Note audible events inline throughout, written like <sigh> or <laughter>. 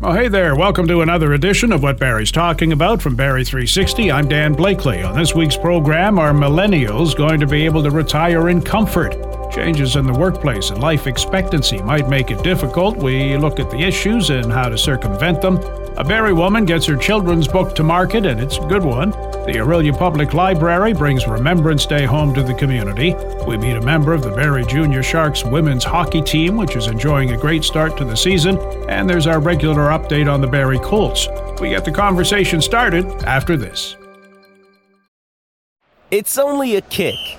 Well, hey there. Welcome to another edition of What Barrie's Talking About from Barrie 360. I'm Dan Blakely. On this week's program, are millennials going to be able to retire in comfort? Changes in the workplace and life expectancy might make it difficult. We look at the issues and how to circumvent them. A Barrie woman gets her children's book to market, and it's a good one. The Orillia Public Library brings Remembrance Day home to the community. We meet a member of the Barrie Junior Sharks women's hockey team, which is enjoying a great start to the season. And there's our regular update on the Barrie Colts. We get the conversation started after this. It's only a kick,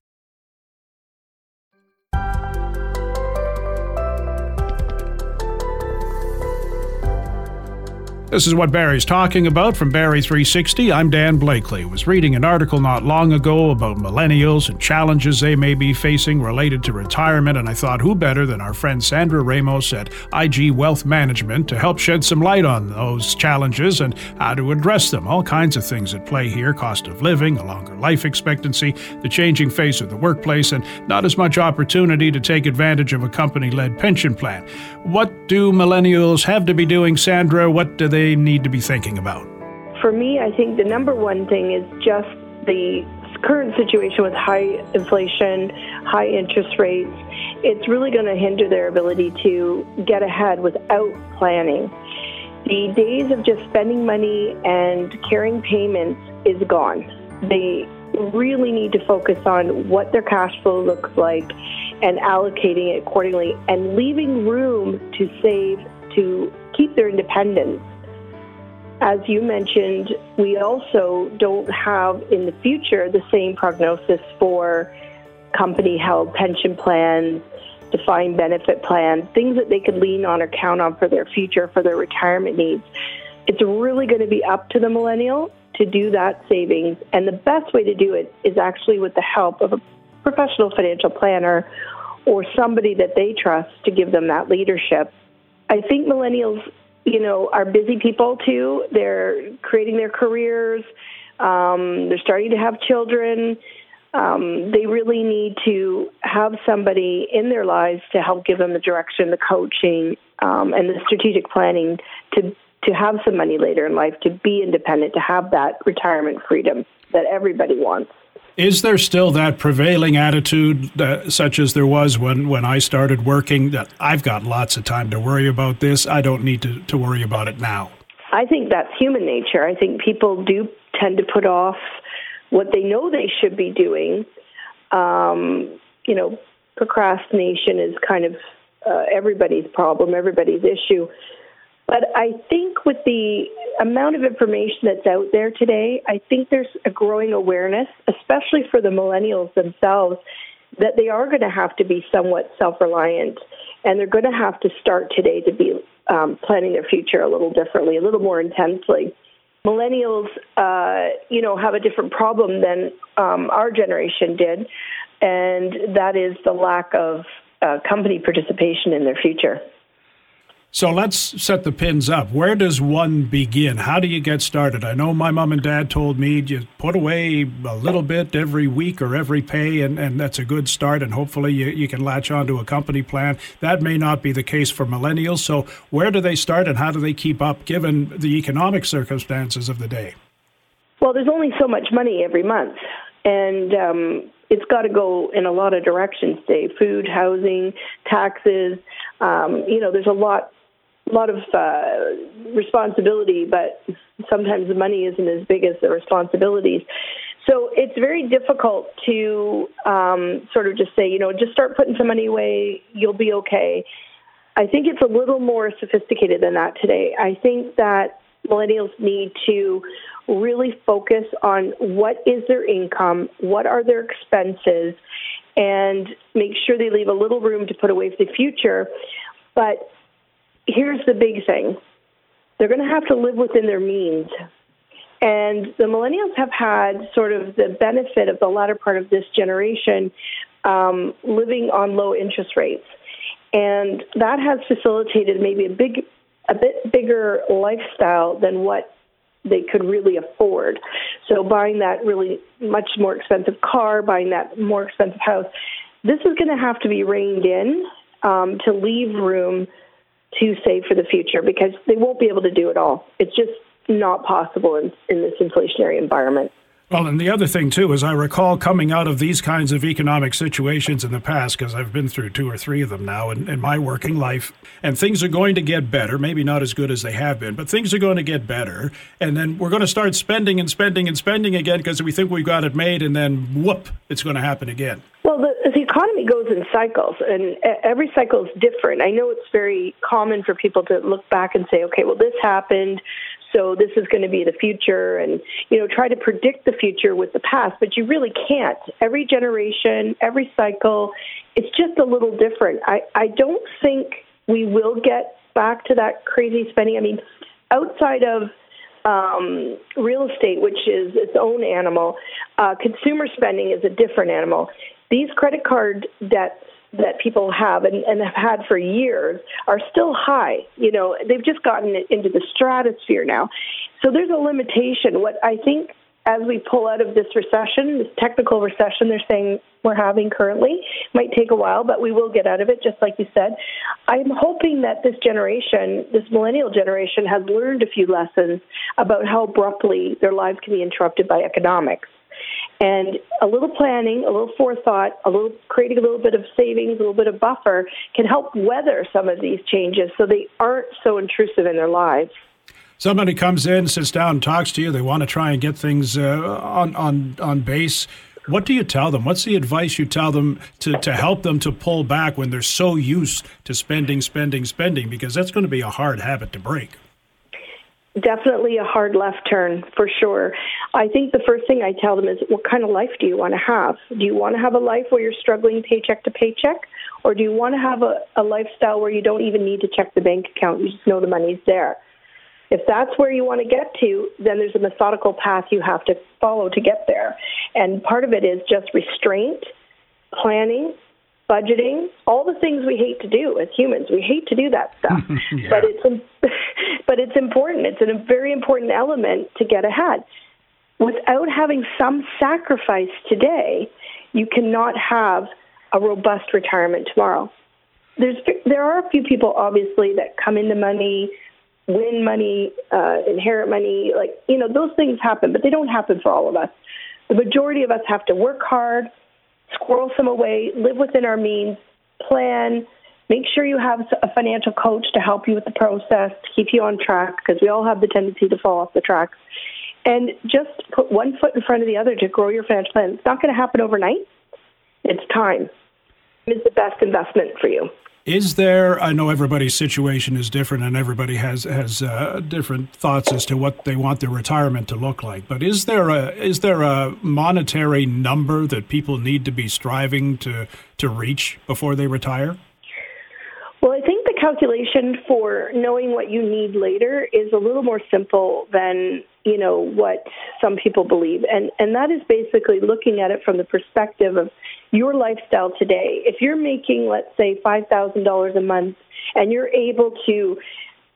This is what Barrie's talking about from Barrie 360. I'm Dan Blakely. Was reading an article not long ago about millennials and challenges they may be facing related to retirement, and I thought who better than our friend Sandra Ramos at IG Wealth Management to help shed some light on those challenges and how to address them. All kinds of things at play here cost of living, a longer life expectancy, the changing face of the workplace, and not as much opportunity to take advantage of a company led pension plan. What do millennials have to be doing, Sandra? What do they need to be thinking about? For me, I think the number one thing is just the current situation with high inflation, high interest rates. It's really going to hinder their ability to get ahead without planning. The days of just spending money and carrying payments is gone. They really need to focus on what their cash flow looks like and allocating it accordingly and leaving room to save to keep their independence. As you mentioned, we also don't have in the future the same prognosis for company held pension plans, defined benefit plans, things that they could lean on or count on for their future, for their retirement needs. It's really going to be up to the millennial to do that savings. And the best way to do it is actually with the help of a professional financial planner or somebody that they trust to give them that leadership. I think millennials, you know, are busy people too. They're creating their careers. Um, they're starting to have children. Um, they really need to have somebody in their lives to help give them the direction, the coaching, um, and the strategic planning to to have some money later in life, to be independent, to have that retirement freedom that everybody wants. Is there still that prevailing attitude, uh, such as there was when, when I started working, that I've got lots of time to worry about this? I don't need to, to worry about it now. I think that's human nature. I think people do tend to put off what they know they should be doing. Um, you know, procrastination is kind of uh, everybody's problem, everybody's issue. But I think with the amount of information that's out there today, I think there's a growing awareness, especially for the millennials themselves, that they are going to have to be somewhat self reliant and they're going to have to start today to be um, planning their future a little differently, a little more intensely. Millennials, uh, you know, have a different problem than um, our generation did, and that is the lack of uh, company participation in their future. So let's set the pins up. Where does one begin? How do you get started? I know my mom and dad told me you put away a little bit every week or every pay, and, and that's a good start, and hopefully you, you can latch onto a company plan. That may not be the case for millennials. So, where do they start and how do they keep up given the economic circumstances of the day? Well, there's only so much money every month, and um, it's got to go in a lot of directions today food, housing, taxes. Um, you know, there's a lot lot of uh, responsibility, but sometimes the money isn't as big as the responsibilities. So it's very difficult to um, sort of just say, you know, just start putting some money away, you'll be okay. I think it's a little more sophisticated than that today. I think that millennials need to really focus on what is their income, what are their expenses, and make sure they leave a little room to put away for the future. But here's the big thing they're going to have to live within their means. And the millennials have had sort of the benefit of the latter part of this generation um, living on low interest rates. And that has facilitated maybe a big, a bit bigger lifestyle than what they could really afford. So buying that really much more expensive car, buying that more expensive house, this is going to have to be reined in um, to leave room to save for the future because they won't be able to do it all. It's just not possible in, in this inflationary environment. Well, and the other thing, too, is I recall coming out of these kinds of economic situations in the past, because I've been through two or three of them now in, in, my working life, and things are going to get better. Maybe not as good as they have been, but things are going to get better. And then we're going to start spending and spending and spending again because we think we've got it made, and then whoop, it's going to happen again. Well, the, the economy goes in cycles, and every cycle is different. I know it's very common for people to look back and say, okay, well, this happened so this is going to be the future and you know try to predict the future with the past but you really can't every generation every cycle it's just a little different i i don't think we will get back to that crazy spending i mean outside of um, real estate, which is its own animal, uh, consumer spending is a different animal. These credit card debts that people have and, and have had for years are still high. You know, they've just gotten into the stratosphere now. So there's a limitation. What I think as we pull out of this recession, this technical recession they're saying we're having currently, might take a while, but we will get out of it, just like you said. I'm hoping that this generation, this millennial generation, has learned a few lessons about how abruptly their lives can be interrupted by economics. And a little planning, a little forethought, a little creating a little bit of savings, a little bit of buffer can help weather some of these changes so they aren't so intrusive in their lives. Somebody comes in, sits down, talks to you. They want to try and get things uh, on on on base. What do you tell them? What's the advice you tell them to, to help them to pull back when they're so used to spending, spending, spending? Because that's going to be a hard habit to break definitely a hard left turn for sure. I think the first thing I tell them is what kind of life do you want to have? Do you want to have a life where you're struggling paycheck to paycheck? Or do you want to have a, a lifestyle where you don't even need to check the bank account? You just know the money's there. If that's where you want to get to, then there's a methodical path you have to follow to get there. And part of it is just restraint, planning, budgeting, all the things we hate to do as humans. We hate to do that stuff, <laughs> yeah. but it's <laughs> but it's important. It's a very important element to get ahead. Without having some sacrifice today, you cannot have a robust retirement tomorrow. There's there are a few people obviously that come into money, win money, uh, inherit money, like you know those things happen, but they don't happen for all of us. The majority of us have to work hard squirrel some away, live within our means, plan, make sure you have a financial coach to help you with the process, to keep you on track, because we all have the tendency to fall off the tracks. And just put one foot in front of the other to grow your financial plan. It's not going to happen overnight. It's time. It's the best investment for you. Is there? I know everybody's situation is different, and everybody has has uh, different thoughts as to what they want their retirement to look like. But is there a is there a monetary number that people need to be striving to to reach before they retire? Well, I think the calculation for knowing what you need later is a little more simple than you know what some people believe, and and that is basically looking at it from the perspective of your lifestyle today. If you're making, let's say, $5,000 a month and you're able to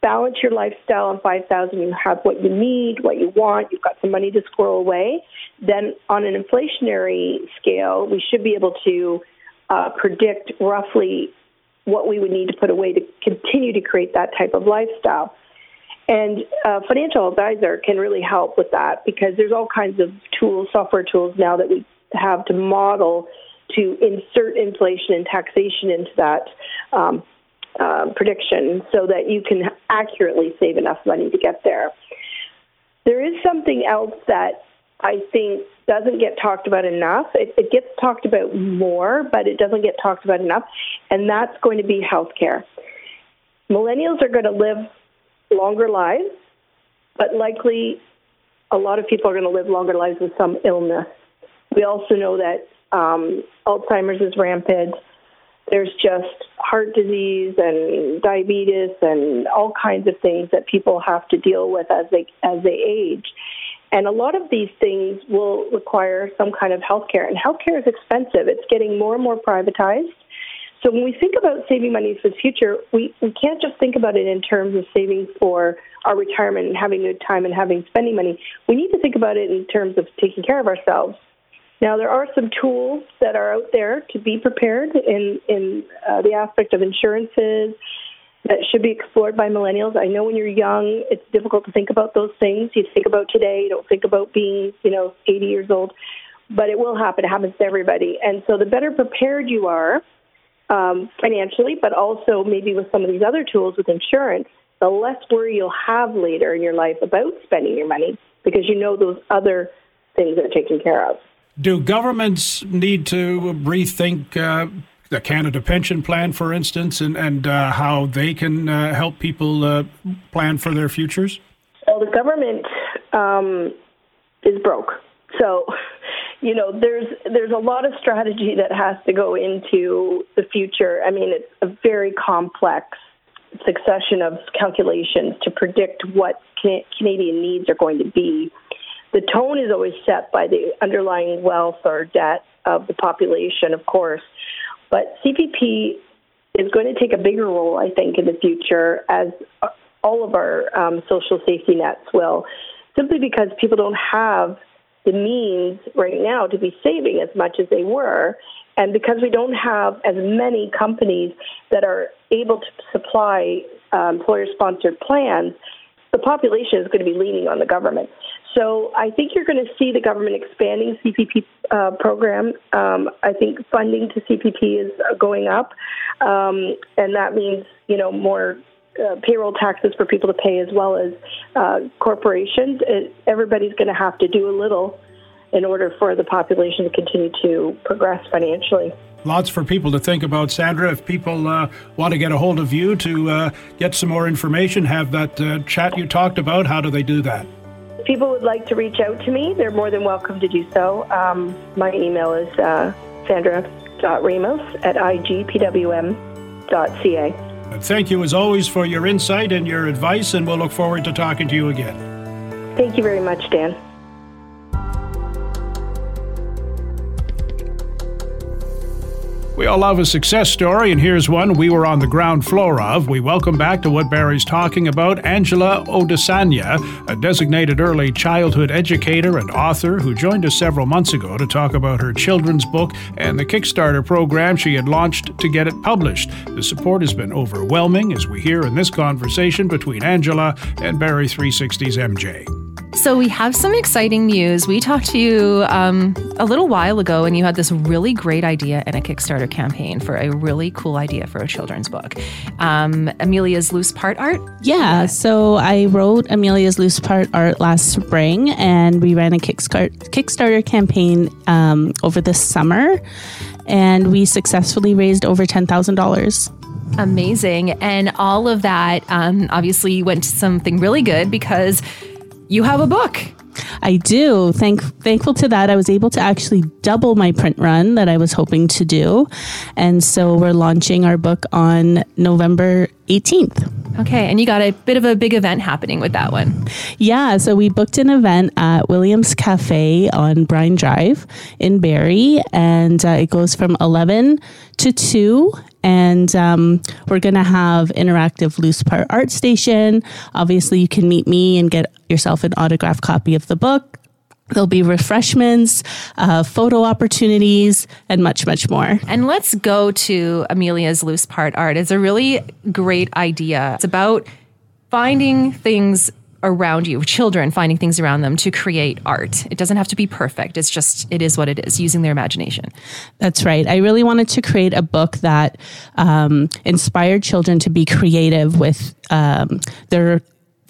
balance your lifestyle on 5000 you have what you need, what you want, you've got some money to squirrel away, then on an inflationary scale, we should be able to uh, predict roughly what we would need to put away to continue to create that type of lifestyle. And a financial advisor can really help with that because there's all kinds of tools, software tools now that we have to model to insert inflation and taxation into that um, uh, prediction so that you can accurately save enough money to get there. There is something else that I think doesn't get talked about enough. It, it gets talked about more, but it doesn't get talked about enough, and that's going to be healthcare. Millennials are going to live longer lives, but likely a lot of people are going to live longer lives with some illness. We also know that um, Alzheimer's is rampant. There's just heart disease and diabetes and all kinds of things that people have to deal with as they as they age. And a lot of these things will require some kind of health care. And health care is expensive. It's getting more and more privatized. So when we think about saving money for the future, we, we can't just think about it in terms of saving for our retirement and having good time and having spending money. We need to think about it in terms of taking care of ourselves. Now, there are some tools that are out there to be prepared in, in uh, the aspect of insurances that should be explored by millennials. I know when you're young, it's difficult to think about those things. You think about today, you don't think about being, you know, 80 years old, but it will happen. It happens to everybody. And so the better prepared you are um, financially, but also maybe with some of these other tools with insurance, the less worry you'll have later in your life about spending your money because you know those other things are taken care of. Do governments need to rethink uh, the Canada Pension Plan, for instance, and, and uh, how they can uh, help people uh, plan for their futures? Well, the government um, is broke. So, you know, there's there's a lot of strategy that has to go into the future. I mean, it's a very complex succession of calculations to predict what Canadian needs are going to be the tone is always set by the underlying wealth or debt of the population, of course. But CPP is going to take a bigger role, I think, in the future, as all of our um, social safety nets will, simply because people don't have the means right now to be saving as much as they were. And because we don't have as many companies that are able to supply uh, employer sponsored plans, the population is going to be leaning on the government. So I think you're going to see the government expanding CPP uh, program. Um, I think funding to CPP is uh, going up, um, and that means you know more uh, payroll taxes for people to pay as well as uh, corporations. It, everybody's going to have to do a little in order for the population to continue to progress financially. Lots for people to think about, Sandra. If people uh, want to get a hold of you to uh, get some more information, have that uh, chat you talked about, how do they do that? If people would like to reach out to me, they're more than welcome to do so. Um, my email is uh, sandra.ramos at igpwm.ca. Thank you, as always, for your insight and your advice, and we'll look forward to talking to you again. Thank you very much, Dan. We all love a success story, and here's one we were on the ground floor of. We welcome back to what Barrie's talking about Angela Odusanya, a designated early childhood educator and author who joined us several months ago to talk about her children's book and the Kickstarter program she had launched to get it published. The support has been overwhelming, as we hear in this conversation between Angela and Barrie 360's MJ. So, we have some exciting news. We talked to you um, a little while ago, and you had this really great idea in a Kickstarter campaign for a really cool idea for a children's book. Um, Amelia's Loose Part Art? Yeah. So, I wrote Amelia's Loose Part Art last spring, and we ran a Kickstarter campaign um, over the summer, and we successfully raised over $10,000. Amazing. And all of that um, obviously went to something really good because you have a book. I do. Thank, thankful to that, I was able to actually double my print run that I was hoping to do. And so we're launching our book on November 18th. Okay, and you got a bit of a big event happening with that one. Yeah, so we booked an event at Williams Cafe on Bryne Drive in Barrie, and uh, it goes from 11 to 2 and um, we're going to have interactive loose part art station obviously you can meet me and get yourself an autographed copy of the book There'll be refreshments, uh, photo opportunities, and much, much more. And let's go to Amelia's loose part art. It's a really great idea. It's about finding things around you, children finding things around them to create art. It doesn't have to be perfect. It's just, it is what it is, using their imagination. That's right. I really wanted to create a book that um, inspired children to be creative with um, their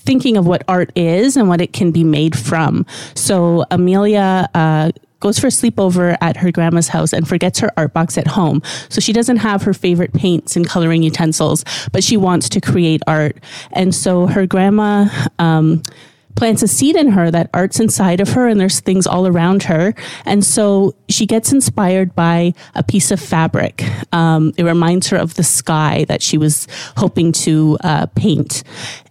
thinking of what art is and what it can be made from. So Amelia uh, goes for a sleepover at her grandma's house and forgets her art box at home. So she doesn't have her favorite paints and coloring utensils, but she wants to create art. And so her grandma, um, plants a seed in her that art's inside of her and there's things all around her. And so she gets inspired by a piece of fabric. Um, it reminds her of the sky that she was hoping to uh, paint.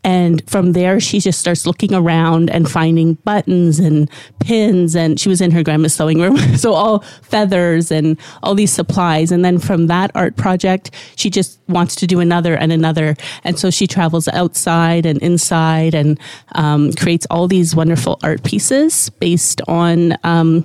And from there, she just starts looking around and finding buttons and pins. And she was in her grandma's sewing room. <laughs> so all feathers and all these supplies. And then from that art project, she just wants to do another and another. And so she travels outside and inside and um, creates all these wonderful art pieces based on um,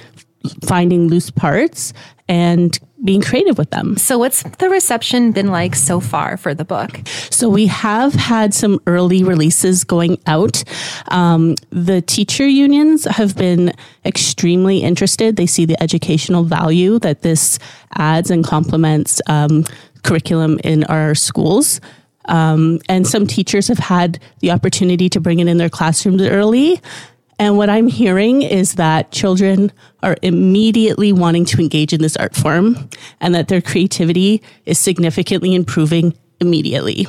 finding loose parts and being creative with them. So, what's the reception been like so far for the book? So, we have had some early releases going out. Um, the teacher unions have been extremely interested. They see the educational value that this adds and complements um, curriculum in our schools. Um, and some teachers have had the opportunity to bring it in their classrooms early and what I'm hearing is that children are immediately wanting to engage in this art form and that their creativity is significantly improving immediately.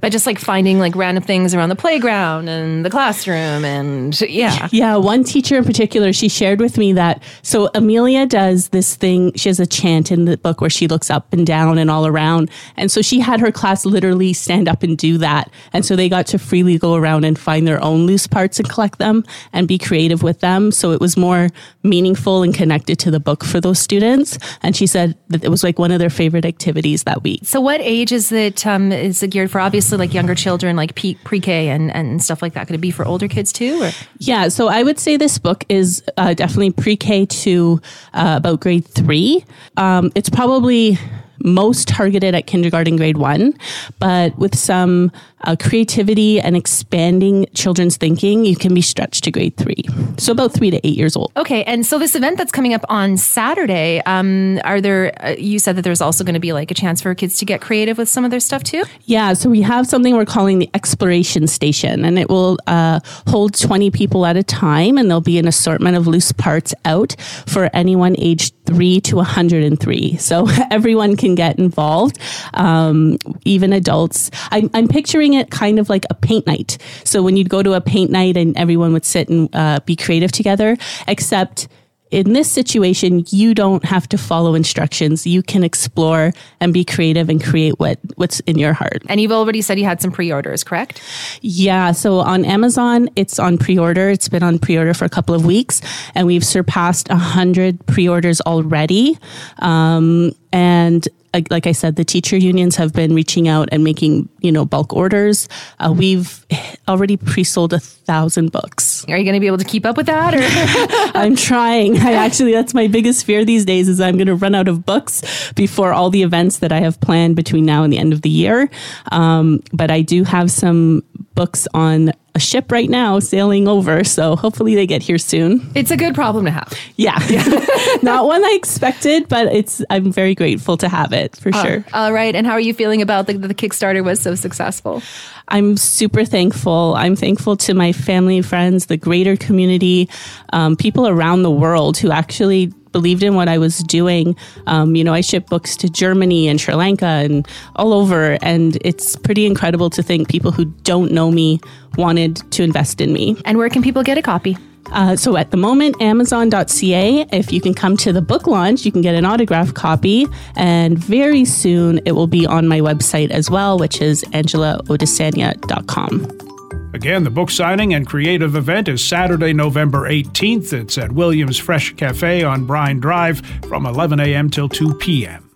By just like finding like random things around the playground and the classroom and yeah. Yeah, one teacher in particular, she shared with me that so Amelia does this thing, she has a chant in the book where she looks up and down and all around. And so she had her class literally stand up and do that. And so they got to freely go around and find their own loose parts and collect them and be creative with them. So it was more meaningful and connected to the book for those students. And she said that it was like one of their favorite activities that week. So what age is it um, is it geared for? Obviously, like younger children, like pre K and, and stuff like that. Could it be for older kids too? Or? Yeah, so I would say this book is uh, definitely pre K to uh, about grade three. Um, it's probably most targeted at kindergarten grade one, but with some uh, creativity and expanding children's thinking, you can be stretched to grade three. So about three to eight years old. Okay. And so this event that's coming up on Saturday, um, are there, uh, you said that there's also going to be like a chance for kids to get creative with some of their stuff too? Yeah. So we have something we're calling the exploration station and it will uh, hold 20 people at a time and there'll be an assortment of loose parts out for anyone aged three to 103. So <laughs> everyone can get involved, um, even adults. I'm, I'm picturing it kind of like a paint night. So when you'd go to a paint night and everyone would sit and uh, be creative together, except in this situation, you don't have to follow instructions. You can explore and be creative and create what, what's in your heart. And you've already said you had some pre orders, correct? Yeah. So on Amazon, it's on pre order. It's been on pre order for a couple of weeks, and we've surpassed 100 pre orders already. Um, and like I said, the teacher unions have been reaching out and making, you know, bulk orders. Uh, we've already pre-sold a thousand books. Are you going to be able to keep up with that? Or? <laughs> I'm trying. I actually, that's my biggest fear these days is I'm going to run out of books before all the events that I have planned between now and the end of the year. Um, but I do have some books on a ship right now sailing over. So hopefully they get here soon. It's a good problem to have. Yeah. <laughs> Not one I expected, but it's I'm very grateful to have it for uh, sure. All right. And how are you feeling about the, the Kickstarter was so successful? I'm super thankful. I'm thankful to my family, friends, the greater community, um, people around the world who actually believed in what I was doing. Um, you know, I ship books to Germany and Sri Lanka and all over, and it's pretty incredible to think people who don't know me wanted to invest in me. And where can people get a copy? Uh, so at the moment, Amazon.ca. If you can come to the book launch, you can get an autograph copy. And very soon, it will be on my website as well, which is angelaodusanya.com. Again, the book signing and creative event is Saturday, November 18th. It's at Williams Fresh Cafe on Bryne Drive from 11 a.m. till 2 p.m.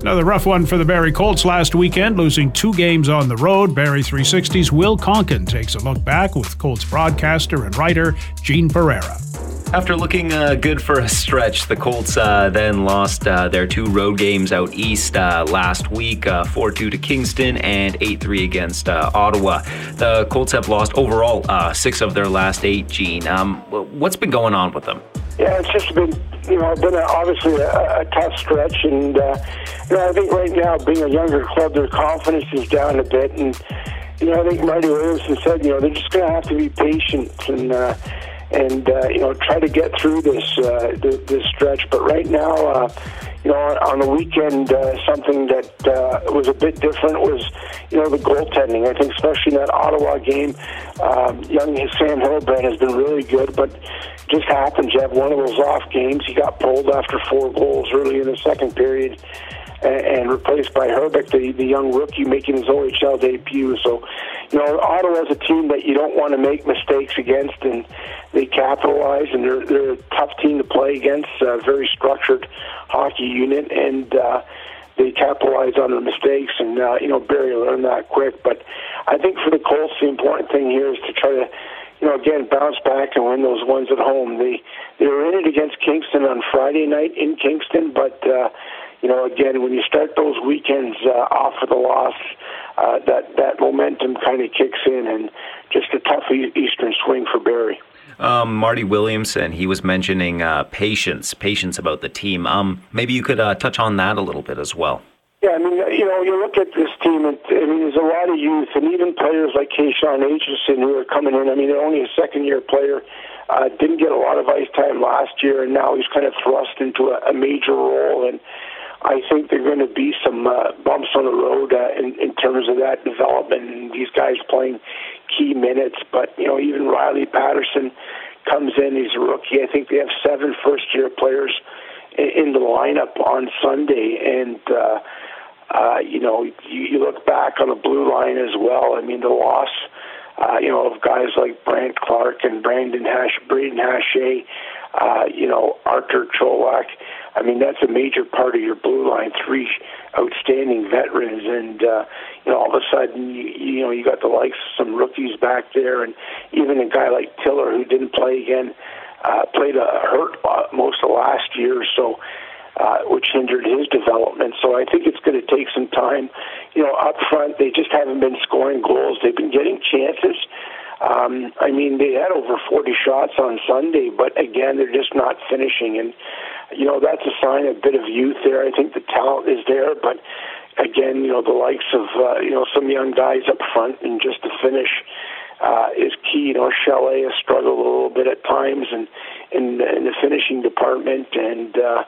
Another rough one for the Barrie Colts last weekend, losing two games on the road. Barrie 360's Will Konken takes a look back with Colts broadcaster and writer Gene Pereira. After looking uh, good for a stretch, the Colts uh, then lost uh, their two road games out east uh, last week uh, 4 2 to Kingston and 8 3 against uh, Ottawa. The Colts have lost overall six of their last eight, Gene. Um, what's been going on with them? Yeah, it's just been, you know, been a, obviously a, a, tough stretch. And, you know, I think right now, being a younger club, their confidence is down a bit. And, you know, I think Marty Williamson said, you know, they're just going to have to be patient and uh, and uh, you know try to get through this uh, this stretch. But right now, uh, you know, on the weekend, uh, something that uh, was a bit different was you know the goaltending. I think especially in that Ottawa game, um, young Sam Hillebrandt has been really good, but just happens you have one of those off games. He got pulled after four goals early in the second period and, replaced by Hrbek, the, the young rookie making his OHL debut. So, you know, Ottawa's a team that you don't want to make mistakes against, and they capitalize, and they're, they're a tough team to play against, a very structured hockey unit, and uh, they capitalize on their mistakes, and, uh, you know, Barrie learned that quick. But I think for the Colts, the important thing here is to try to you know, again, bounce back and win those ones at home. They they were in it against Kingston on Friday night in Kingston, but uh, you know, again, when you start those weekends uh, off with a loss, uh, that that momentum kind of kicks in, and just a tough Eastern swing for Barrie. Um, Marty Williamson, he was mentioning uh, patience, patience about the team. Um, maybe you could uh, touch on that a little bit as well. Yeah, I mean, you know, you look at this team, and I mean, there's a lot of youth, and even players like Kashawn Aitcheson who are coming in. I mean, they're only a second-year player. Uh, didn't get a lot of ice time last year, and now he's kind of thrust into a, a major role. And I think there are going to be some uh, bumps on the road uh, in, in terms of that development and these guys playing key minutes. But, you know, even Riley Patterson comes in, he's a rookie. I think they have seven first year players in, in the lineup on Sunday. And, uh, uh, you know, you, you look back on the blue line as well. I mean, the loss, uh, you know, of guys like Brandt Clarke and Brandon Hash, Brayden Hache, uh, you know, Artur Cholach. I mean, that's a major part of your blue line. Three outstanding veterans, and uh, you know, all of a sudden, you, you know, you got the likes of some rookies back there, and even a guy like Tiller who didn't play again, uh, played a hurt uh, most of last year, so. Uh, which hindered his development. So I think it's going to take some time. You know, up front, they just haven't been scoring goals. They've been getting chances, um, I mean, they had over 40 shots on Sunday, but again, they're just not finishing. And, you know, that's a sign of a bit of youth there. I think the talent is there, but again, you know, the likes of, uh, you know, some young guys up front and just to finish uh, is key. You know, Chalet has struggled a little bit at times and in, in the finishing department. And, uh,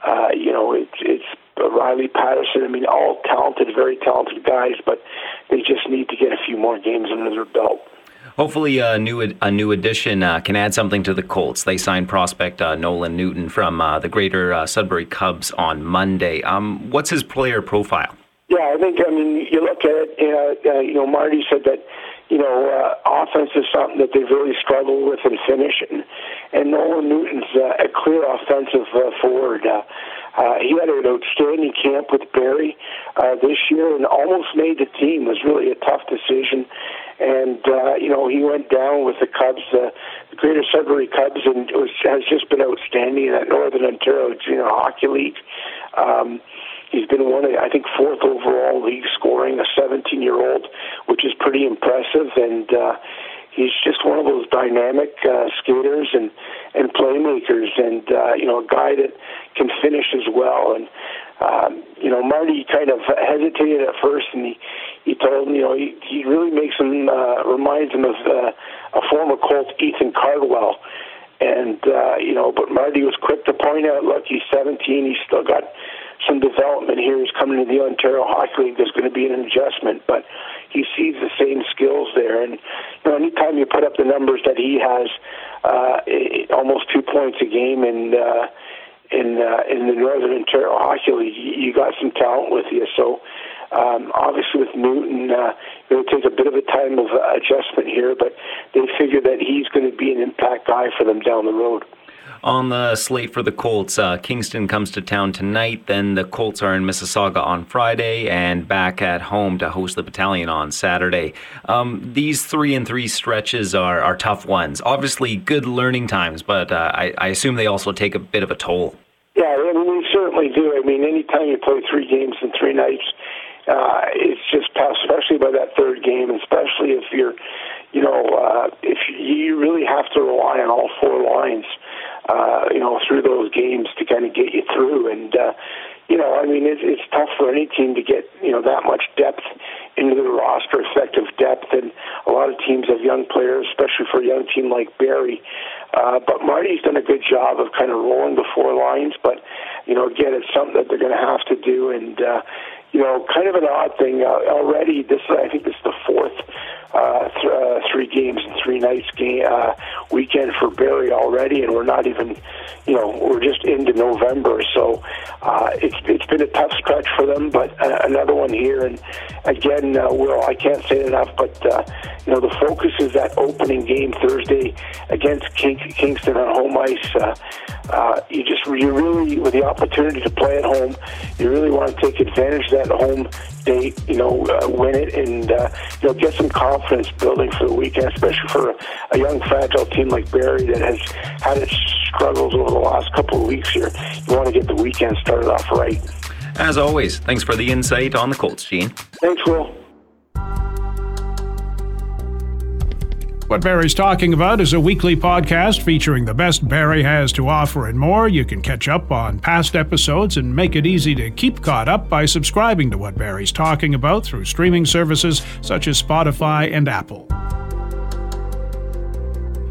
uh, you know, it, it's Riley Patterson. I mean, all talented, very talented guys, but they just need to get a few more games under their belt. Hopefully, a new a new addition uh, can add something to the Colts. They signed prospect uh, Nolan Newton from uh, the Greater uh, Sudbury Cubs on Monday. Um, what's his player profile? Yeah, I think I mean you look at it. Uh, you know, Marty said that you know uh, offense is something that they've really struggled with in finishing. and Nolan Newton's uh, a clear offensive uh, forward. Uh, he had an outstanding camp with Barrie uh, this year and almost made the team. It was really a tough decision. And, uh, you know, he went down with the Cubs, uh, the Greater Sudbury Cubs, and was, has just been outstanding in that Northern Ontario Junior Hockey League. Um, he's been one of, I think, fourth overall league scoring, a 17 year old, which is pretty impressive. And, uh, he's just one of those dynamic uh, skaters and and playmakers, and uh, you know a guy that can finish as well. And um, you know Marty kind of hesitated at first, and he he told him you know he he really makes him uh, reminds him of uh, a former Colt Ethan Cardwell. And uh, you know, but Marty was quick to point out, look, he's 17. He's still got some development here. He's coming to the Ontario Hockey League. There's going to be an adjustment, but he sees the same skills there. And you know, anytime you put up the numbers that he has, uh, almost two points a game in uh, in uh, in the Northern Ontario Hockey League, you got some talent with you. So. Um, obviously, with Newton, uh, it'll take a bit of a time of adjustment here, but they figure that he's going to be an impact guy for them down the road on the slate for the Colts. Uh, Kingston comes to town tonight. Then the Colts are in Mississauga on Friday and back at home to host the Battalion on Saturday. Um, these three and three stretches are, are tough ones. Obviously, good learning times, but uh, I, I assume they also take a bit of a toll. Yeah, I mean, we certainly do. I mean, anytime you play three games in three nights, uh, it's just tough, especially by that third game, especially if you're, you know, uh, if you really have to rely on all four lines uh, you know, through those games to kind of get you through. And, uh, you know, I mean, it's, it's tough for any team to get, you know, that much depth into the roster effective depth, and a lot of teams have young players, especially for a young team like Barrie. Uh, but Marty's done a good job of kind of rolling the four lines, but you know, again, it's something that they're going to have to do, and uh, you know, kind of an odd thing. Uh, already, this I think this is the fourth uh, th- uh, three games and three nights game uh, weekend for Barrie already, and we're not even, you know, we're just into November, so uh, it's it's been a tough stretch for them. But uh, another one here, and again, uh, Will, I can't say it enough, but uh, you know, the focus is that opening game Thursday against King- Kingston on home ice. Uh, uh, you just you really with the opportunity to play at home, you really want to take advantage of that home date. You know, uh, win it and uh, you know get some confidence building for the weekend, especially for a young fragile team like Barrie that has had its struggles over the last couple of weeks here. You want to get the weekend started off right. As always, thanks for the insight on the Colts, Gene. Thanks, Will. What Barrie's Talking About is a weekly podcast featuring the best Barrie has to offer and more. You can catch up on past episodes and make it easy to keep caught up by subscribing to What Barrie's Talking About through streaming services such as Spotify and Apple.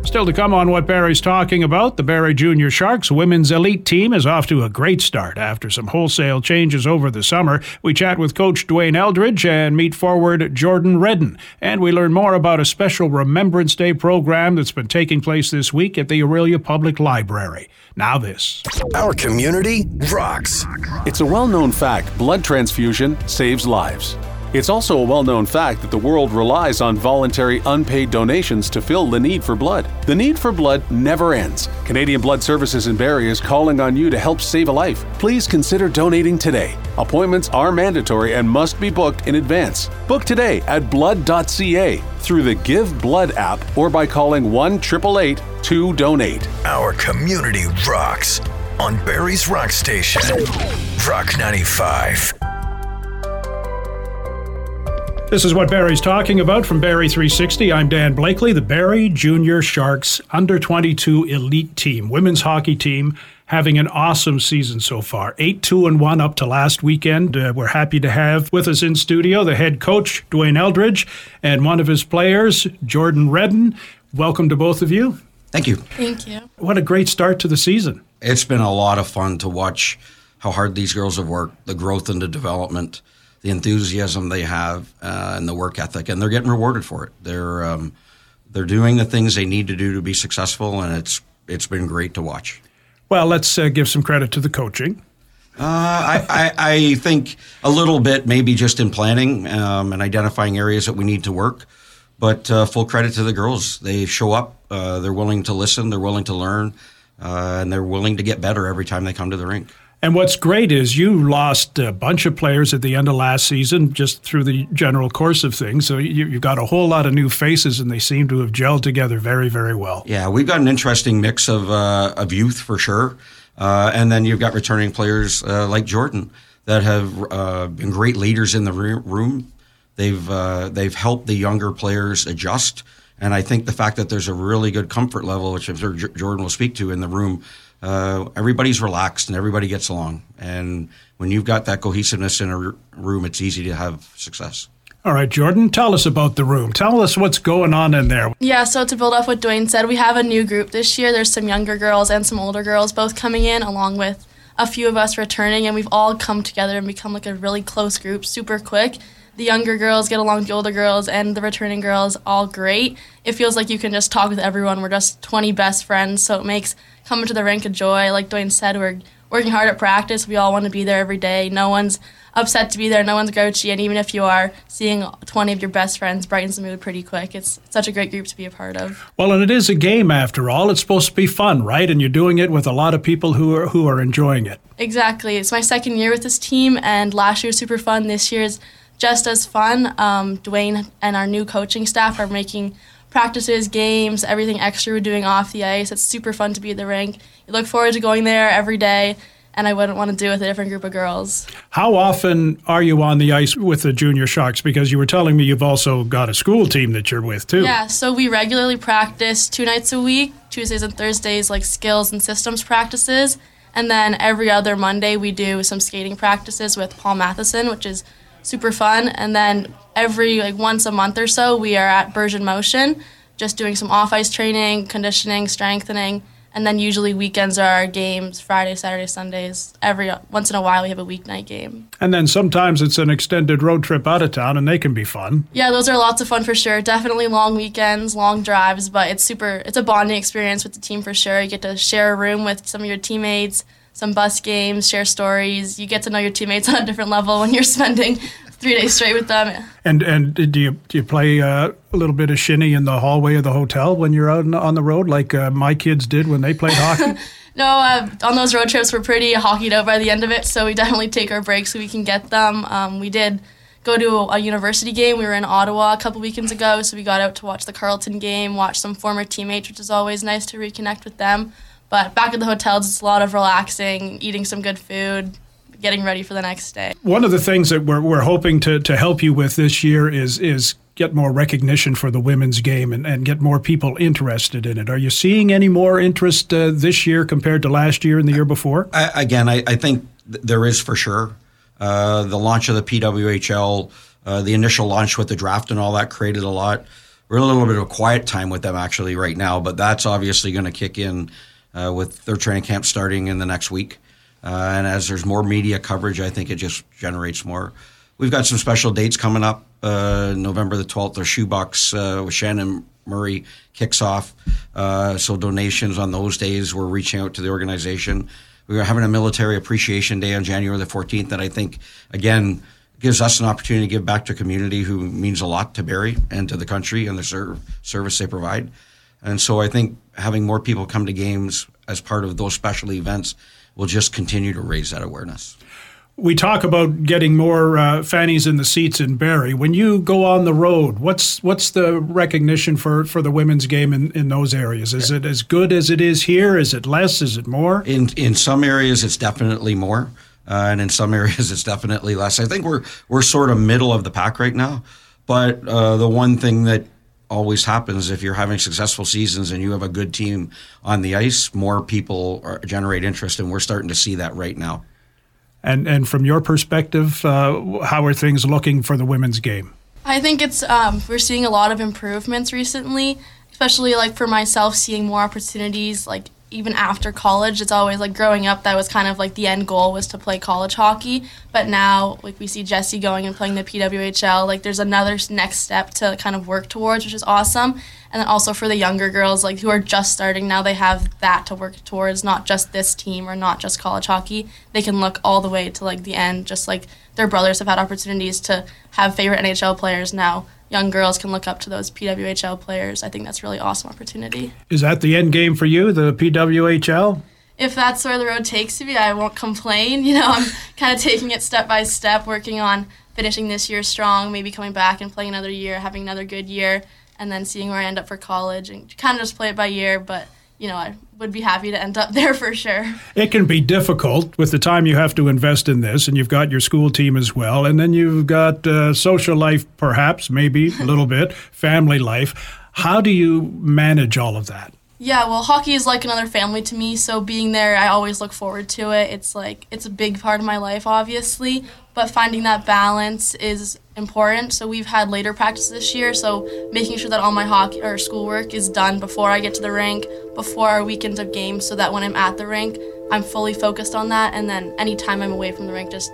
Still to come on what Barrie's talking about, the Barrie Junior Sharks women's elite team is off to a great start after some wholesale changes over the summer. We chat with coach Duane Eldridge and meet forward Jordan Redden, and we learn more about a special Remembrance Day program that's been taking place this week at the Orillia Public Library. Now this. Our community rocks. It's a well known fact blood transfusion saves lives. It's also a well known fact that the world relies on voluntary unpaid donations to fill the need for blood. The need for blood never ends. Canadian Blood Services in Barrie is calling on you to help save a life. Please consider donating today. Appointments are mandatory and must be booked in advance. Book today at blood.ca through the Give Blood app or by calling 1 888 2 Donate. Our community rocks on Barrie's Rock Station. Rock 95. This is what Barrie's talking about from Barrie 360. I'm Dan Blakely, the Barrie Junior Sharks under 22 elite team, women's hockey team, having an awesome season so far. 8 2 and 1 up to last weekend. Uh, we're happy to have with us in studio the head coach, Duane Eldridge, and one of his players, Jordan Redden. Welcome to both of you. Thank you. Thank you. What a great start to the season. It's been a lot of fun to watch how hard these girls have worked, the growth and the development the enthusiasm they have uh, and the work ethic, and they're getting rewarded for it. They're um, they're doing the things they need to do to be successful, and it's it's been great to watch. Well, let's uh, give some credit to the coaching. Uh, I, I, I, think a little bit, maybe just in planning um, and identifying areas that we need to work. But uh, full credit to the girls. They show up. Uh, they're willing to listen. They're willing to learn, uh, and they're willing to get better every time they come to the rink. And what's great is you lost a bunch of players at the end of last season just through the general course of things. So you, have got a whole lot of new faces, and they seem to have gelled together very, very well. Yeah, we've got an interesting mix of, uh, of youth for sure. Uh, and then you've got returning players uh, like Jordan that have uh, been great leaders in the room. They've, uh, they've helped the younger players adjust. And I think the fact that there's a really good comfort level, which I'm sure Jordan will speak to in the room, uh, everybody's relaxed and everybody gets along. And when you've got that cohesiveness in a r- room, it's easy to have success. All right, Jordan, tell us about the room. Tell us what's going on in there. Yeah, so to build off what Duane said, we have a new group this year. There's some younger girls and some older girls both coming in, along with a few of us returning, and we've all come together and become like a really close group super quick. The younger girls get along with the older girls, and the returning girls all great. It feels like you can just talk with everyone. We're just 20 best friends, so it makes coming to the rink a joy. Like Duane said, we're working hard at practice. We all want to be there every day. No one's upset to be there. No one's grouchy. And even if you are, seeing 20 of your best friends brightens the mood pretty quick. It's such a great group to be a part of. Well, and it is a game after all. It's supposed to be fun, right? And you're doing it with a lot of people who are who are enjoying it. Exactly. It's my second year with this team, and last year was super fun. This year's just as fun. Um, Duane and our new coaching staff are making practices, games, everything extra we're doing off the ice. It's super fun to be at the rink. You look forward to going there every day, and I wouldn't want to do it with a different group of girls. How often are you on the ice with the Junior Sharks? Because you were telling me you've also got a school team that you're with too. Yeah, so we regularly practice two nights a week, Tuesdays and Thursdays, like skills and systems practices. And then every other Monday, we do some skating practices with Paul Matheson, which is super fun. And then every like once a month or so, we are at Bergen Motion, just doing some off ice training, conditioning, strengthening. And then usually weekends are our games, Friday, Saturday, Sundays. Every once in a while we have a weeknight game. And then sometimes it's an extended road trip out of town and they can be fun. Yeah, those are lots of fun for sure. Definitely long weekends, long drives, but it's super it's a bonding experience with the team for sure. You get to share a room with some of your teammates, some bus games, share stories. You get to know your teammates <laughs> on a different level when you're spending three days straight with them. And and do you do you play uh, a little bit of shinny in the hallway of the hotel when you're out on the road, like uh, my kids did when they played hockey? <laughs> no, uh, on those road trips we're pretty hockeyed out by the end of it, so we definitely take our breaks so we can get them. Um, we did go to a, a, university game. We were in Ottawa a couple weekends ago, so we got out to watch the Carleton game, watch some former teammates, which is always nice to reconnect with them. But back at the hotels, it's a lot of relaxing, eating some good food, getting ready for the next day. One of the things that we're, we're hoping to, to help you with this year is is get more recognition for the women's game and, and get more people interested in it. Are you seeing any more interest uh, this year compared to last year and the year before? I, again, I, I, think th- there is for sure. Uh, the launch of the PWHL, uh, the initial launch with the draft and all that created a lot. We're in a little bit of a quiet time with them actually right now, but that's obviously going to kick in uh, with their training camp starting in the next week. Uh, and as there's more media coverage, I think it just generates more. We've got some special dates coming up. Uh, November the 12th, our shoebox uh, with Shannon Murray kicks off. Uh, so donations on those days, we're reaching out to the organization. We're having a military appreciation day on January the 14th that I think, again, gives us an opportunity to give back to a community who means a lot to Barrie and to the country and the service they provide. And so I think having more people come to games as part of those special events will just continue to raise that awareness. We talk about getting more uh, fannies in the seats in Barrie. When you go on the road, what's what's the recognition for, for the women's game in, in those areas? Is it as good as it is here? Is it less? Is it more? In in some areas, it's definitely more, uh, and in some <laughs> areas, it's definitely less. I think we're we're sort of middle of the pack right now. But uh, the one thing that always happens if you're having successful seasons and you have a good team on the ice, more people are, generate interest, and we're starting to see that right now. And and from your perspective, uh, how are things looking for the women's game? I think it's um, we're seeing a lot of improvements recently, especially like for myself, seeing more opportunities like even after college it's always like growing up that was kind of like the end goal was to play college hockey. But now like we see jessie going and playing the pwhl like there's another next step to kind of work towards which is awesome. And then also for the younger girls like who are just starting now they have that to work towards not just this team or not just college hockey. They can look all the way to like the end just like their brothers have had opportunities to have favorite nhl players now young girls can look up to those PWHL players. I think that's really awesome opportunity. Is that the end game for you, the PWHL? If that's where the road takes me, I won't complain. <laughs> You know, I'm kind of taking it step by step, working on finishing this year strong, maybe coming back and playing another year, having another good year, and then seeing where I end up for college and kind of just play it by year. But you know, I would be happy to end up <laughs> there for sure. It can be difficult with the time you have to invest in this, and you've got your school team as well, and then you've got uh, social life, perhaps, maybe a little bit, family life. How do you manage all of that? Yeah, well, hockey is like another family to me, so being there, I always look forward to it. It's like it's a big part of my life, obviously, but finding that balance is important. So we've had later practice this year, so making sure that all my hockey or schoolwork is done before I get to the rink, before our weekends of games, so that when I'm at the rink, I'm fully focused on that. And then anytime I'm away from the rink, just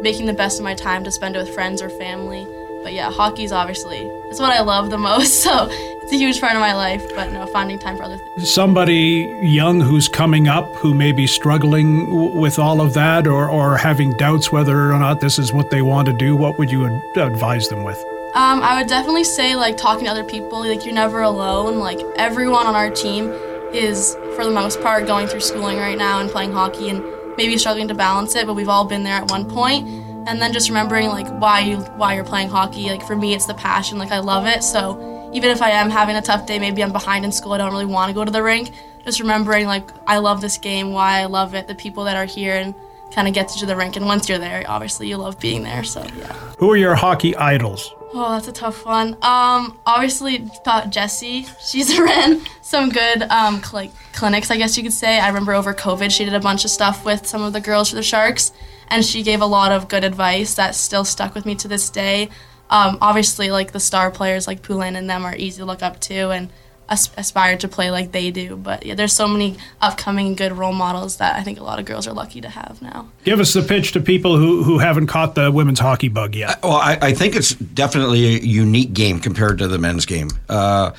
making the best of my time to spend it with friends or family. But yeah, hockey's obviously it's what I love the <laughs> most. So it's a huge part of my life. But no, finding time for other things. Somebody young who's coming up who may be struggling w- with all of that, or or having doubts whether or not this is what they want to do. What would you ad- advise them with? Um, I would definitely say like talking to other people. Like you're never alone. Like everyone on our team is for the most part going through schooling right now and playing hockey and maybe struggling to balance it. But we've all been there at one point. point and then just remembering like why you why you're playing hockey like for me it's the passion like i love it so even if i am having a tough day maybe i'm behind in school i don't really want to go to the rink just remembering like i love this game why i love it the people that are here and kind of gets you to the rink and once you're there obviously you love being there so yeah who are your hockey idols Oh, that's a tough one. Um, obviously, thought Jessie. She's <laughs> ran some good um, cl- clinics, I guess you could say. I remember over COVID, she did a bunch of stuff with some of the girls for the Sharks, and she gave a lot of good advice that still stuck with me to this day. Um, obviously, like the star players like Poulin and them are easy to look up to, and as- aspire to play like they do. But yeah, there's so many upcoming good role models that I think a lot of girls are lucky to have now. Give us the pitch to people who, who haven't caught the women's hockey bug yet. Well, I, I think it's definitely a unique game compared to the men's game. Uh,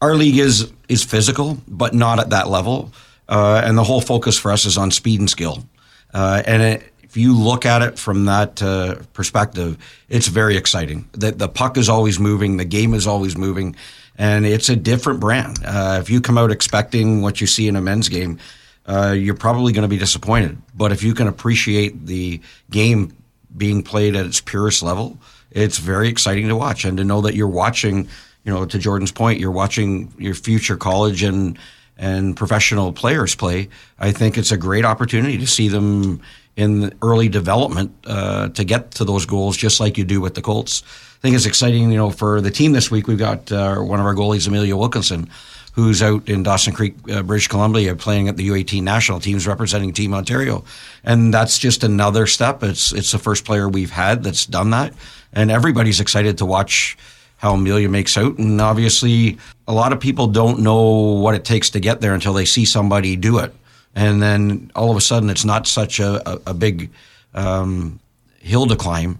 our league is is physical, but not at that level, uh, and the whole focus for us is on speed and skill. Uh, and it, if you look at it from that uh, perspective, it's very exciting. The, the puck is always moving, the game is always moving, and it's a different brand. Uh, if you come out expecting what you see in a men's game, uh, you're probably going to be disappointed. But if you can appreciate the game being played at its purest level, it's very exciting to watch and to know that you're watching. You know, to Jordan's point, you're watching your future college and and professional players play. I think it's a great opportunity to see them in early development uh, to get to those goals, just like you do with the Colts. I think it's exciting. You know, for the team this week, we've got uh, one of our goalies, Amelia Wilkinson, who's out in Dawson Creek, uh, British Columbia, playing at the U18 national teams, representing Team Ontario, and that's just another step. It's it's the first player we've had that's done that, and everybody's excited to watch how Amelia makes out. And obviously, a lot of people don't know what it takes to get there until they see somebody do it, and then all of a sudden, it's not such a a, a big um, hill to climb.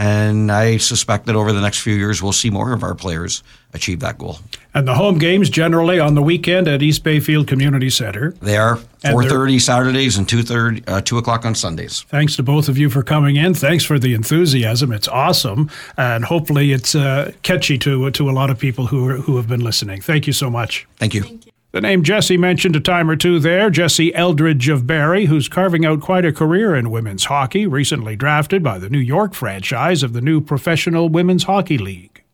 And I suspect that over the next few years, we'll see more of our players achieve that goal. And the home games generally on the weekend at East Bayfield Community Center. They are And four they're- thirty Saturdays and two thirty uh, two o'clock on Sundays. Thanks to both of you for coming in. Thanks for the enthusiasm. It's awesome, and hopefully it's uh, catchy to to a lot of people who are, who have been listening. Thank you so much. Thank you. The name Jessie mentioned a time or two there, Jessie Eldridge of Barrie, who's carving out quite a career in women's hockey, recently drafted by the New York franchise of the new Professional Women's Hockey League.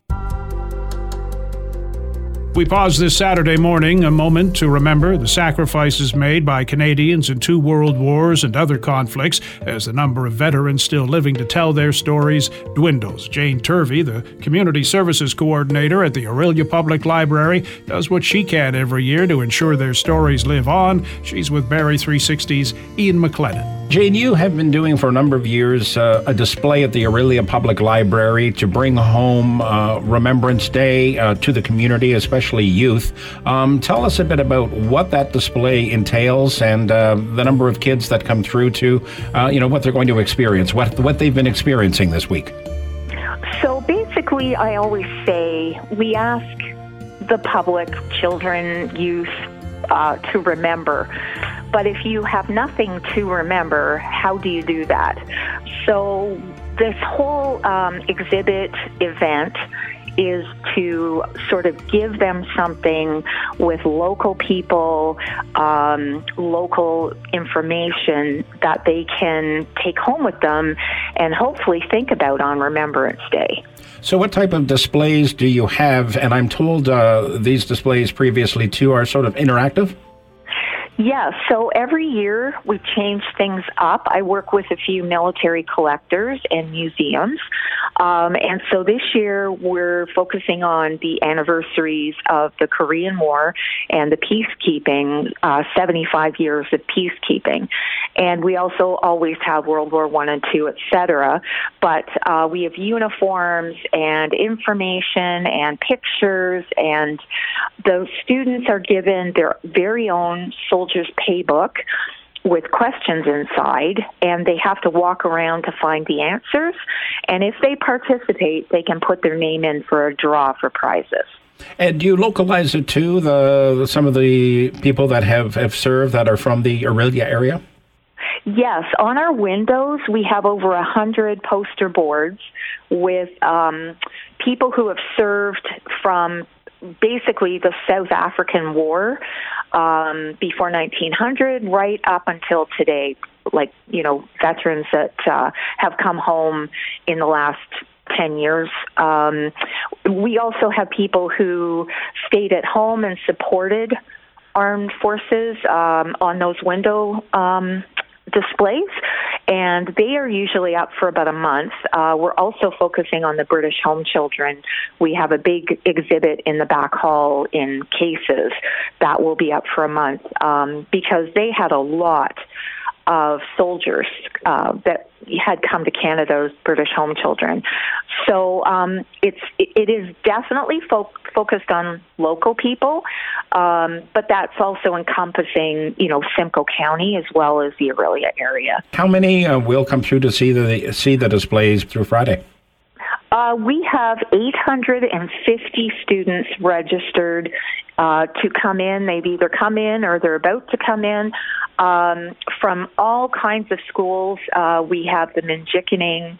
We pause this Saturday morning a moment to remember the sacrifices made by Canadians in two world wars and other conflicts as the number of veterans still living to tell their stories dwindles. Jane Turvey, the Community Services Coordinator at the Orillia Public Library, does what she can every year to ensure their stories live on. She's with Barrie 360's Ian McLennan. Jane, you have been doing for a number of years uh, a display at the Orillia Public Library to bring home uh, Remembrance Day uh, to the community, especially youth. Um, tell us a bit about what that display entails and uh, the number of kids that come through to, uh, you know, what they're going to experience, what what they've been experiencing this week. So basically, I always say we ask the public, children, youth, uh, to remember. But if you have nothing to remember, how do you do that? So this whole um, exhibit event is to sort of give them something with local people, um, local information that they can take home with them and hopefully think about on Remembrance Day. So, what type of displays do you have? And I'm told uh, these displays previously too are sort of interactive. Yeah, so every year we change things up. I work with a few military collectors and museums. Um, and so this year we're focusing on the anniversaries of the Korean War and the peacekeeping, uh, 75 years of peacekeeping. And we also always have World War One and Two, et cetera. But uh, we have uniforms and information and pictures, and the students are given their very own soldier's paybook with questions inside, and they have to walk around to find the answers. And if they participate, they can put their name in for a draw for prizes. And do you localize it to the some of the people that have, have served that are from the Orillia area? Yes, on our windows we have over a hundred poster boards with um, people who have served from basically the South African War um, before 1900, right up until today. Like you know, veterans that uh, have come home in the last 10 years. Um, we also have people who stayed at home and supported armed forces um, on those window um, displays. And they are usually up for about a month. Uh, we're also focusing on the British home children. We have a big exhibit in the back hall in cases that will be up for a month um, because they had a lot of soldiers uh, that had come to Canada as British home children. So um, it's it is definitely fo- focused on local people, um, but that's also encompassing you know Simcoe County as well as the Orillia area. How many uh, will come through to see the see the displays through Friday? Uh, we have 850 students registered uh, to come in. They've either come in or they're about to come in um, from all kinds of schools. Uh, we have the Mnjikaning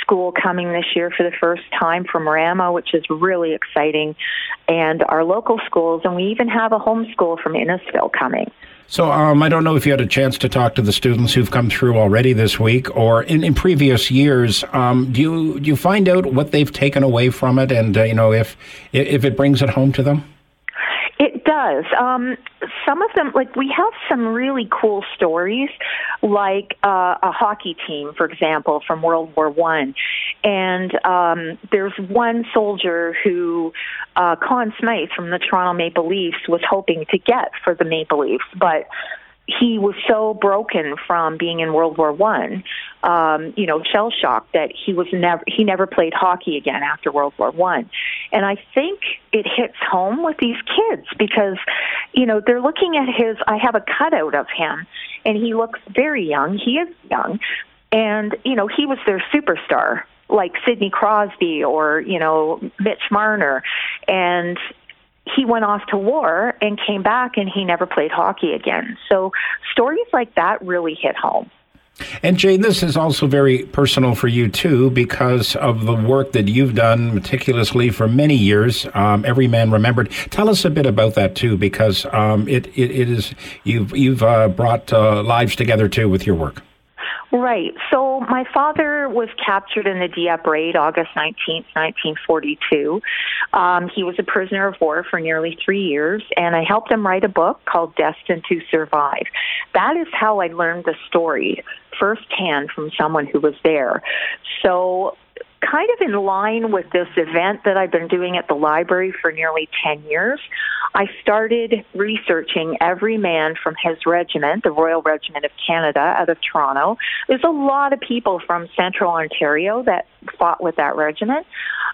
school coming this year for the first time from Rama, which is really exciting, and our local schools, and we even have a homeschool from Innisfil coming. So um, I don't know if you had a chance to talk to the students who've come through already this week or in, in previous years. Um, do you do you find out what they've taken away from it, and uh, you know if if it brings it home to them? It does. Um, some of them, like we have some really cool stories, like uh, a hockey team, for example, from World War One, and um, there's one soldier who uh, Conn Smythe from the Toronto Maple Leafs was hoping to get for the Maple Leafs, but he was so broken from being in World War One, um, you know, shell shocked that he was never he never played hockey again after World War One, and I think it hits home with these kids because, you know, they're looking at his. I have a cutout of him, and he looks very young. He is young, and you know, he was their superstar like Sidney Crosby or you know Mitch Marner, and he went off to war and came back and he never played hockey again. So stories like that really hit home. And Jane, this is also very personal for you too, because of the work that you've done meticulously for many years. Um, Every man remembered. Tell us a bit about that too, because um, it, it, it is you've you've uh, brought uh, lives together too with your work. Right. So my father was captured in the Dieppe raid August 19th, 1942. Um, he was a prisoner of war for nearly three years, and I helped him write a book called Destined to Survive. That is how I learned the story firsthand from someone who was there. So kind of in line with this event that I've been doing at the library for nearly 10 years, I started researching every man from his regiment, the Royal Regiment of Canada out of Toronto. There's a lot of people from central Ontario that fought with that regiment.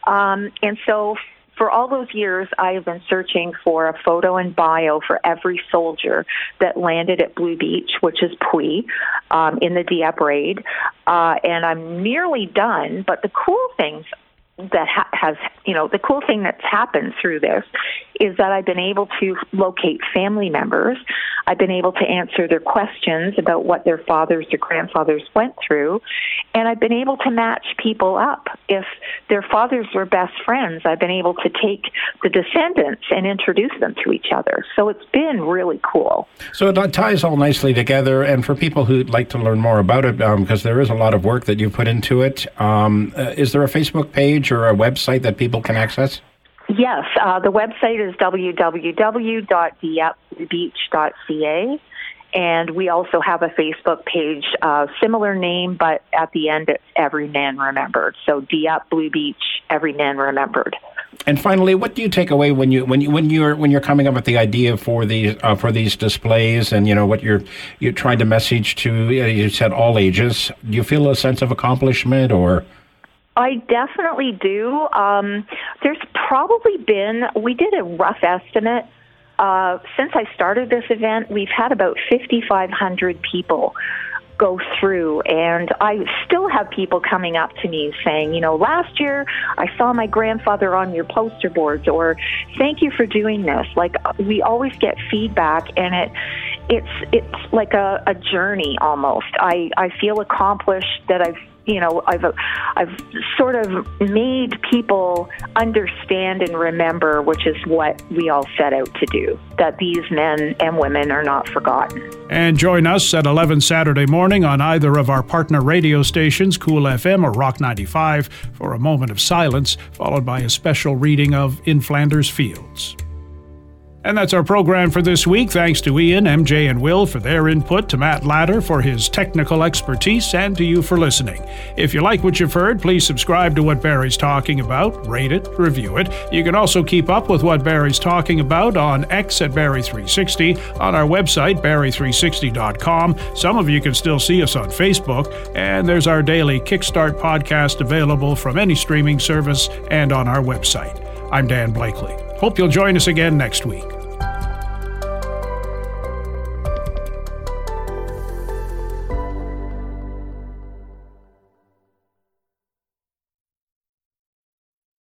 Um, and so for all those years, I have been searching for a photo and bio for every soldier that landed at Blue Beach, which is Puy, um, in the Dieppe raid. Uh, and I'm nearly done, but the cool things that ha- has, you know, the cool thing that's happened through this is that I've been able to locate family members. I've been able to answer their questions about what their fathers or grandfathers went through. And I've been able to match people up. If their fathers were best friends, I've been able to take the descendants and introduce them to each other. So it's been really cool. So it ties all nicely together. And for people who'd like to learn more about it, because um, there is a lot of work that you put into it, um, uh, is there a Facebook page or a website that people can access? Yes, uh, the website is www.dieppebeach.ca. And we also have a Facebook page, uh, similar name, but at the end it's Every Man Remembered. So Dieppe Blue Beach, Every Man Remembered. And finally, what do you take away when you when you when you're when you're coming up with the idea for these uh, for these displays, and you know what you're you're trying to message to? You said all ages. Do you feel a sense of accomplishment, or I definitely do. Um, there's probably been, we did a rough estimate. Uh, since I started this event, we've had about 5,500 people go through and I still have people coming up to me saying, you know, last year I saw my grandfather on your poster boards or thank you for doing this. Like we always get feedback and it it's it's like a, a journey almost. I, I feel accomplished that I've you know, I've I've sort of made people understand and remember, which is what we all set out to do. That these men and women are not forgotten. And join us at 11 Saturday morning on either of our partner radio stations, Cool FM or Rock 95, for a moment of silence, followed by a special reading of In Flanders Fields. And that's our program for this week. Thanks to Ian, MJ, and Will for their input, to Matt Ladder for his technical expertise, and to you for listening. If you like what you've heard, please subscribe to What Barrie's Talking About, rate it, review it. You can also keep up with What Barrie's Talking About on X at Barrie360, on our website, Barrie360.com. Some of you can still see us on Facebook, and there's our daily Kickstart podcast available from any streaming service and on our website. I'm Dan Blakely. Hope you'll join us again next week.